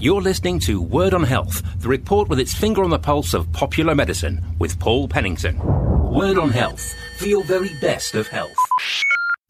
You're listening to Word on Health, the report with its finger on the pulse of popular medicine, with Paul Pennington. Word on Health, for your very best of health.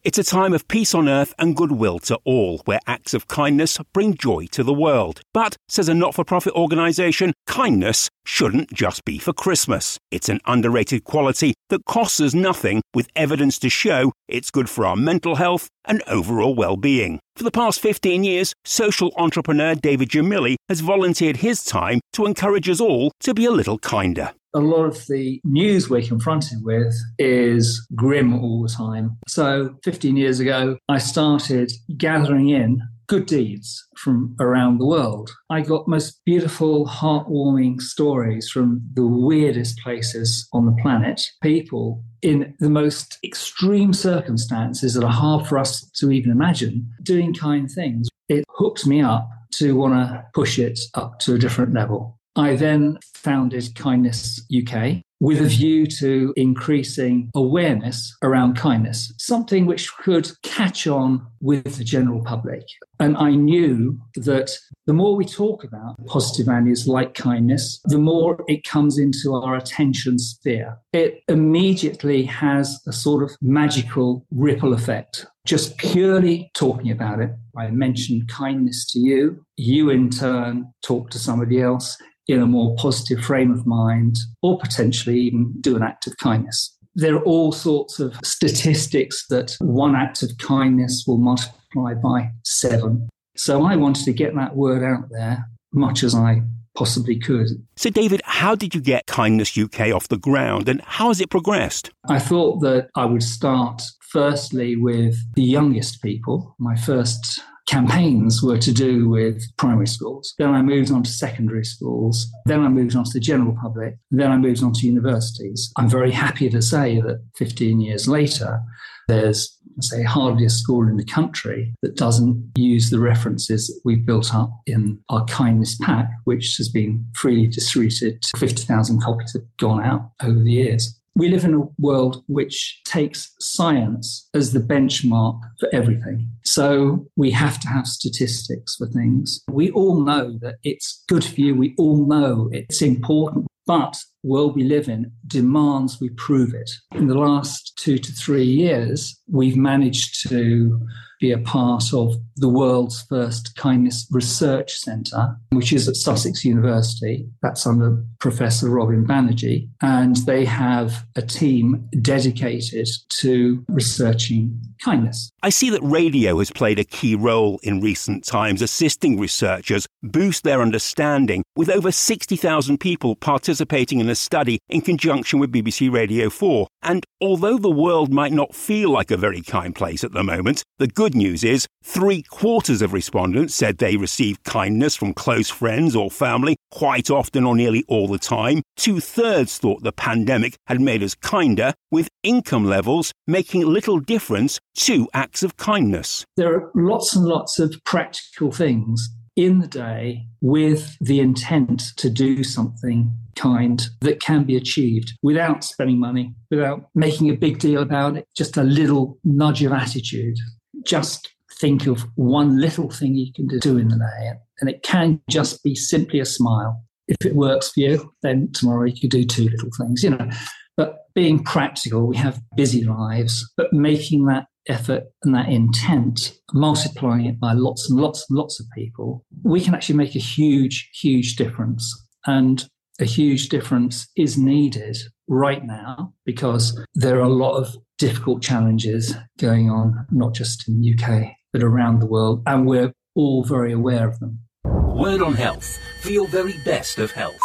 It's a time of peace on earth and goodwill to all, where acts of kindness bring joy to the world. But, says a not for profit organisation, kindness shouldn't just be for Christmas. It's an underrated quality that costs us nothing, with evidence to show it's good for our mental health and overall well being. For the past 15 years, social entrepreneur David Jamilly has volunteered his time to encourage us all to be a little kinder a lot of the news we're confronted with is grim all the time. So 15 years ago, I started gathering in good deeds from around the world. I got most beautiful, heartwarming stories from the weirdest places on the planet. People in the most extreme circumstances that are hard for us to even imagine doing kind things. It hooked me up to want to push it up to a different level. I then founded Kindness UK with a view to increasing awareness around kindness, something which could catch on with the general public. And I knew that the more we talk about positive values like kindness, the more it comes into our attention sphere. It immediately has a sort of magical ripple effect. Just purely talking about it, I mentioned kindness to you. You, in turn, talk to somebody else in a more positive frame of mind, or potentially even do an act of kindness. There are all sorts of statistics that one act of kindness will multiply by seven. So I wanted to get that word out there much as I possibly could. So, David, how did you get Kindness UK off the ground and how has it progressed? I thought that I would start firstly with the youngest people. My first campaigns were to do with primary schools. Then I moved on to secondary schools. Then I moved on to the general public. Then I moved on to universities. I'm very happy to say that 15 years later, there's say hardly a school in the country that doesn't use the references that we've built up in our kindness pack, which has been freely distributed. 50,000 copies have gone out over the years. We live in a world which takes science as the benchmark for everything. So we have to have statistics for things. We all know that it's good for you. We all know it's important. But world we live in demands we prove it. In the last two to three years, we've managed to be a part of the world's first kindness research centre, which is at Sussex University. That's under Professor Robin Banerjee. And they have a team dedicated to researching kindness. I see that radio has played a key role in recent times, assisting researchers boost their understanding, with over 60,000 people participating in a study in conjunction with BBC Radio 4. And although the world might not feel like a very kind place at the moment, the good news is three quarters of respondents said they received kindness from close friends or family quite often or nearly all the time. Two thirds thought the pandemic had made us kinder, with income levels making little difference to acts of kindness. There are lots and lots of practical things in the day with the intent to do something kind that can be achieved without spending money, without making a big deal about it, just a little nudge of attitude. Just think of one little thing you can do in the day, and it can just be simply a smile. If it works for you, then tomorrow you could do two little things, you know. But being practical, we have busy lives, but making that effort and that intent, multiplying it by lots and lots and lots of people, we can actually make a huge, huge difference. And a huge difference is needed right now because there are a lot of difficult challenges going on, not just in the UK, but around the world. And we're all very aware of them. Word on health for your very best of health.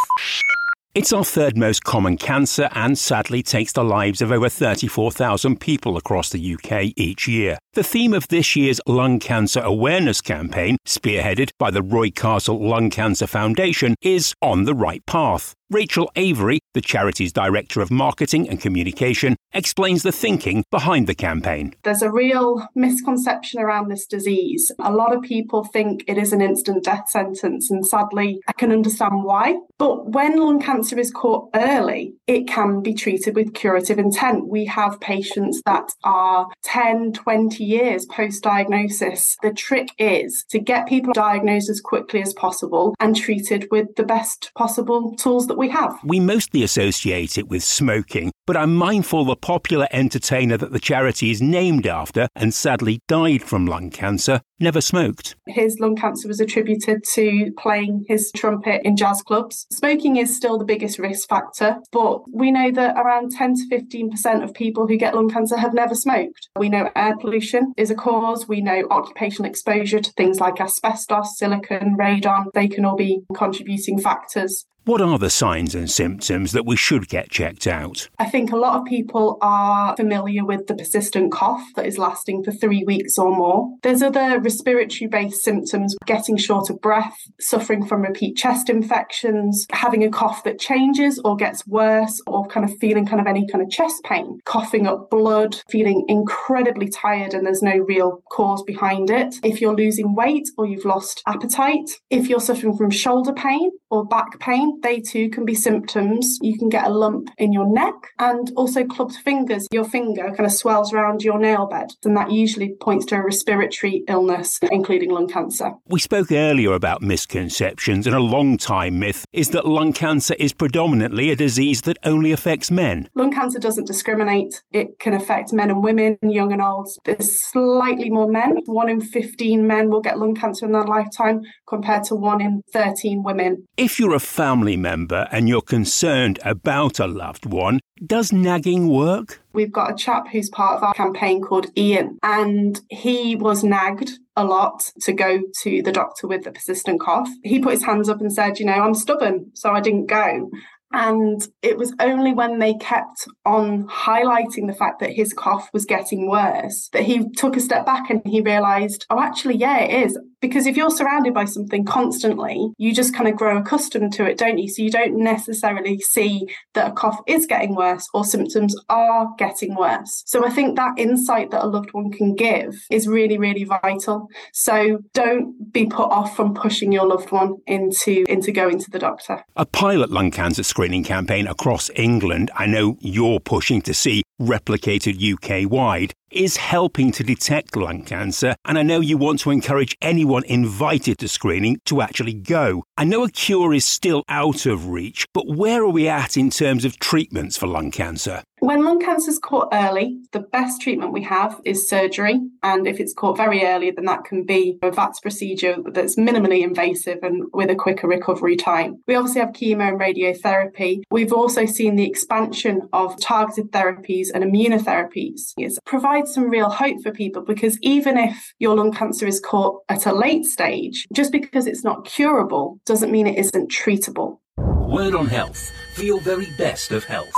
It's our third most common cancer and sadly takes the lives of over 34,000 people across the UK each year. The theme of this year's lung cancer awareness campaign, spearheaded by the Roy Castle Lung Cancer Foundation, is On the Right Path. Rachel Avery, the charity's Director of Marketing and Communication, explains the thinking behind the campaign. There's a real misconception around this disease. A lot of people think it is an instant death sentence, and sadly, I can understand why. But when lung cancer is caught early, it can be treated with curative intent. We have patients that are 10, 20 years post diagnosis. The trick is to get people diagnosed as quickly as possible and treated with the best possible tools that we have. We mostly associate it with smoking, but I'm mindful the popular entertainer that the charity is named after and sadly died from lung cancer never smoked. His lung cancer was attributed to playing his trumpet in jazz clubs. Smoking is still the biggest risk factor, but we know that around 10 to 15% of people who get lung cancer have never smoked. We know air pollution is a cause. We know occupational exposure to things like asbestos, silicon, radon, they can all be contributing factors. What are the signs and symptoms that we should get checked out? I think a lot of people are familiar with the persistent cough that is lasting for three weeks or more. There's other respiratory based symptoms, getting short of breath, suffering from repeat chest infections, having a cough that changes or gets worse, or kind of feeling kind of any kind of chest pain, coughing up blood, feeling incredibly tired and there's no real cause behind it. If you're losing weight or you've lost appetite, if you're suffering from shoulder pain or back pain, they too can be symptoms. You can get a lump in your neck and also clubbed fingers. Your finger kind of swells around your nail bed, and that usually points to a respiratory illness, including lung cancer. We spoke earlier about misconceptions, and a long time myth is that lung cancer is predominantly a disease that only affects men. Lung cancer doesn't discriminate, it can affect men and women, young and old. There's slightly more men. One in 15 men will get lung cancer in their lifetime compared to one in 13 women. If you're a family family member and you're concerned about a loved one, does nagging work? We've got a chap who's part of our campaign called Ian, and he was nagged a lot to go to the doctor with the persistent cough. He put his hands up and said, You know, I'm stubborn, so I didn't go. And it was only when they kept on highlighting the fact that his cough was getting worse that he took a step back and he realized, oh, actually, yeah, it is. Because if you're surrounded by something constantly, you just kind of grow accustomed to it, don't you? So you don't necessarily see that a cough is getting worse or symptoms are getting worse. So I think that insight that a loved one can give is really, really vital. So don't be put off from pushing your loved one into, into going to the doctor. A pilot lung cancer screening campaign across England, I know you're pushing to see replicated UK wide is helping to detect lung cancer, and I know you want to encourage anyone invited to screening to actually go. I know a cure is still out of reach, but where are we at in terms of treatments for lung cancer? When lung cancer is caught early, the best treatment we have is surgery. And if it's caught very early, then that can be a VATS procedure that's minimally invasive and with a quicker recovery time. We obviously have chemo and radiotherapy. We've also seen the expansion of targeted therapies and immunotherapies. It provides some real hope for people because even if your lung cancer is caught at a late stage, just because it's not curable doesn't mean it isn't treatable. Word on health for your very best of health.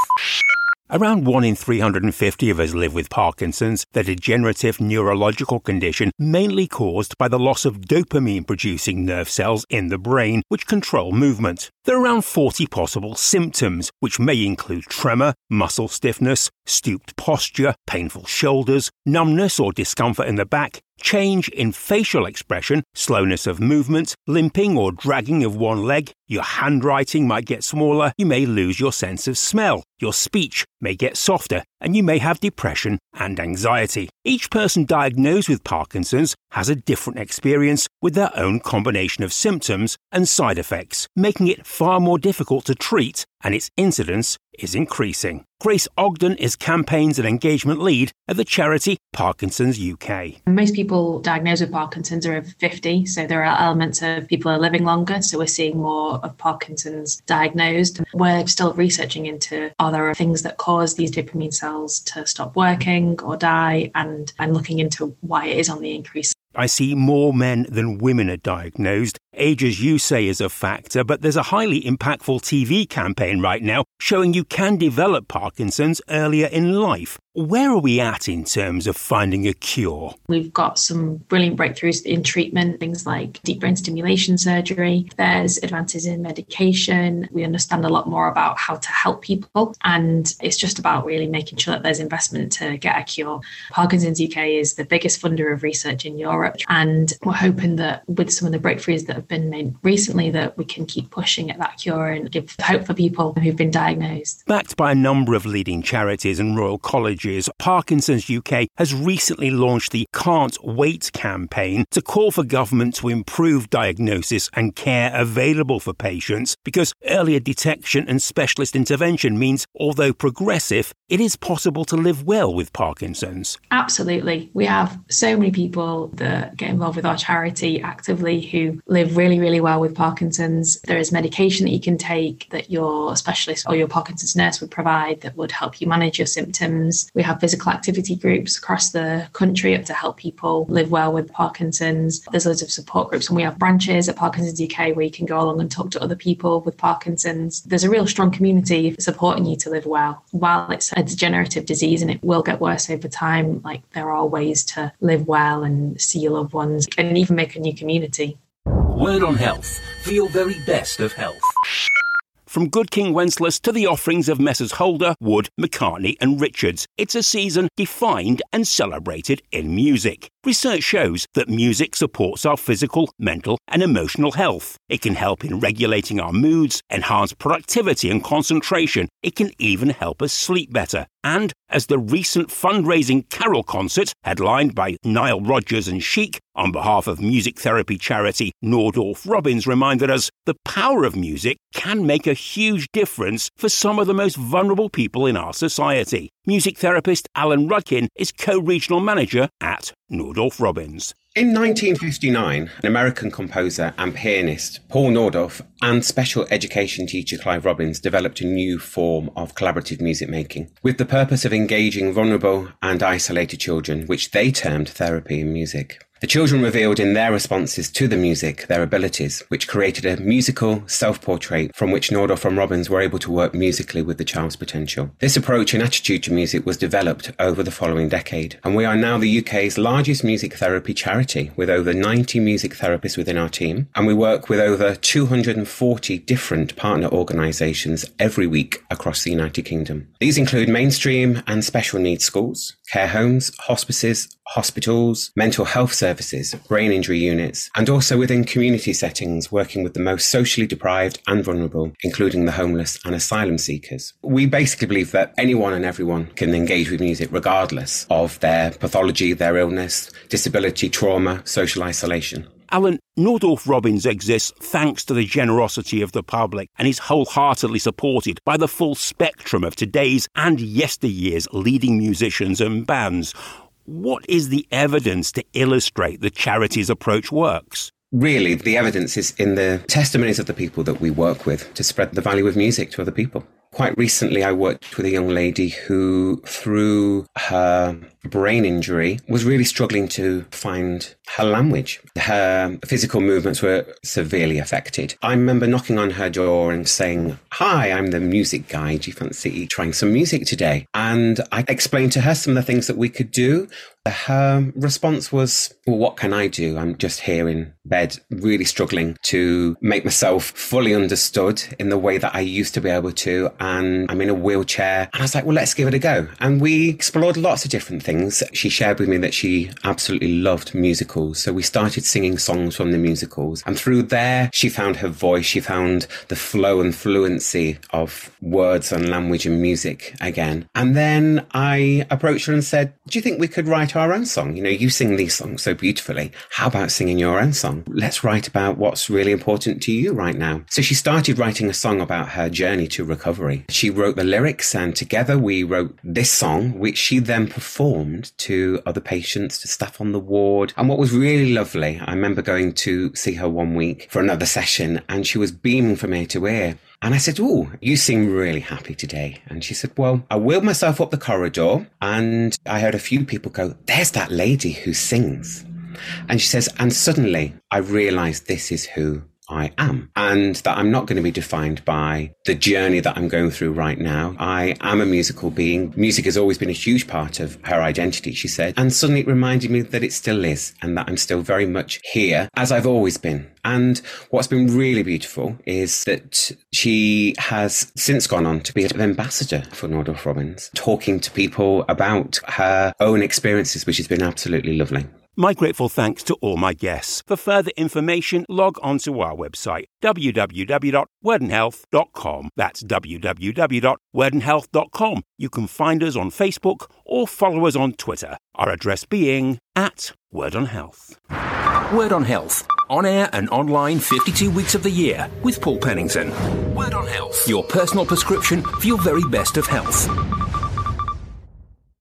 Around 1 in 350 of us live with Parkinson's, the degenerative neurological condition mainly caused by the loss of dopamine producing nerve cells in the brain, which control movement. There are around 40 possible symptoms, which may include tremor, muscle stiffness, stooped posture, painful shoulders, numbness or discomfort in the back, change in facial expression, slowness of movement, limping or dragging of one leg, your handwriting might get smaller, you may lose your sense of smell, your speech may get softer, and you may have depression and anxiety. Each person diagnosed with Parkinson's has a different experience with their own combination of symptoms and side effects, making it far more difficult to treat, and its incidence is increasing. Grace Ogden is campaigns and engagement lead at the charity Parkinson's UK. Most people diagnosed with Parkinson's are over 50, so there are elements of people are living longer, so we're seeing more of Parkinson's diagnosed. We're still researching into are there things that cause these dopamine cells to stop working or die, and, and looking into why it is on the increase. I see more men than women are diagnosed. age, as you say, is a factor, but there's a highly impactful TV campaign right now showing you can develop Parkinson's earlier in life. Where are we at in terms of finding a cure? We've got some brilliant breakthroughs in treatment, things like deep brain stimulation surgery. There's advances in medication. We understand a lot more about how to help people. And it's just about really making sure that there's investment to get a cure. Parkinson's UK is the biggest funder of research in Europe. And we're hoping that with some of the breakthroughs that have been made recently, that we can keep pushing at that cure and give hope for people who've been diagnosed. Backed by a number of leading charities and Royal Colleges, Parkinson's UK has recently launched the Can't Wait campaign to call for government to improve diagnosis and care available for patients because earlier detection and specialist intervention means, although progressive, it is possible to live well with Parkinson's. Absolutely. We have so many people that get involved with our charity actively who live really, really well with Parkinson's. There is medication that you can take that your specialist or your Parkinson's nurse would provide that would help you manage your symptoms. We have physical activity groups across the country to help people live well with Parkinson's. There's loads of support groups, and we have branches at Parkinson's UK where you can go along and talk to other people with Parkinson's. There's a real strong community supporting you to live well. While it's a degenerative disease and it will get worse over time, like there are ways to live well and see your loved ones and even make a new community. Word on Health for your very best of health. From Good King Wenceslas to the offerings of Messrs Holder, Wood, McCartney, and Richards, it's a season defined and celebrated in music. Research shows that music supports our physical, mental, and emotional health. It can help in regulating our moods, enhance productivity and concentration. It can even help us sleep better. And as the recent fundraising carol concert, headlined by Nile Rodgers and Chic, on behalf of music therapy charity Nordoff Robbins, reminded us the power of music can make a huge difference for some of the most vulnerable people in our society. Music therapist Alan Rudkin is co regional manager at Nordoff Robbins. In 1959, an American composer and pianist, Paul Nordoff, and special education teacher Clive Robbins developed a new form of collaborative music making with the purpose of engaging vulnerable and isolated children, which they termed therapy in music. The children revealed in their responses to the music their abilities, which created a musical self portrait from which Nordoff and Robbins were able to work musically with the child's potential. This approach and attitude to music was developed over the following decade, and we are now the UK's largest music therapy charity with over 90 music therapists within our team, and we work with over 240 different partner organisations every week across the United Kingdom. These include mainstream and special needs schools, care homes, hospices, hospitals, mental health services, brain injury units, and also within community settings working with the most socially deprived and vulnerable, including the homeless and asylum seekers. We basically believe that anyone and everyone can engage with music regardless of their pathology, their illness, disability, trauma, social isolation. Alan, Nordoff Robbins exists thanks to the generosity of the public and is wholeheartedly supported by the full spectrum of today's and yesteryear's leading musicians and bands. What is the evidence to illustrate the charity's approach works? Really, the evidence is in the testimonies of the people that we work with to spread the value of music to other people. Quite recently, I worked with a young lady who, through her brain injury, was really struggling to find her language. Her physical movements were severely affected. I remember knocking on her door and saying, Hi, I'm the music guy. Do you fancy trying some music today? And I explained to her some of the things that we could do. Her response was, Well, what can I do? I'm just here in bed, really struggling to make myself fully understood in the way that I used to be able to and I'm in a wheelchair. And I was like, well, let's give it a go. And we explored lots of different things. She shared with me that she absolutely loved musicals. So we started singing songs from the musicals. And through there, she found her voice. She found the flow and fluency of words and language and music again. And then I approached her and said, do you think we could write our own song? You know, you sing these songs so beautifully. How about singing your own song? Let's write about what's really important to you right now. So she started writing a song about her journey to recovery. She wrote the lyrics and together we wrote this song, which she then performed to other patients, to staff on the ward. And what was really lovely, I remember going to see her one week for another session and she was beaming from ear to ear. And I said, Oh, you seem really happy today. And she said, Well, I wheeled myself up the corridor and I heard a few people go, There's that lady who sings. And she says, and suddenly I realized this is who I am and that I'm not going to be defined by the journey that I'm going through right now. I am a musical being. Music has always been a huge part of her identity, she said. And suddenly it reminded me that it still is and that I'm still very much here as I've always been. And what's been really beautiful is that she has since gone on to be an ambassador for Nordoff Robbins, talking to people about her own experiences, which has been absolutely lovely. My grateful thanks to all my guests. For further information, log on to our website, www.wordonhealth.com. That's www.wordonhealth.com. You can find us on Facebook or follow us on Twitter, our address being at Word on Health. Word on Health. On air and online 52 weeks of the year with Paul Pennington. Word on Health. Your personal prescription for your very best of health.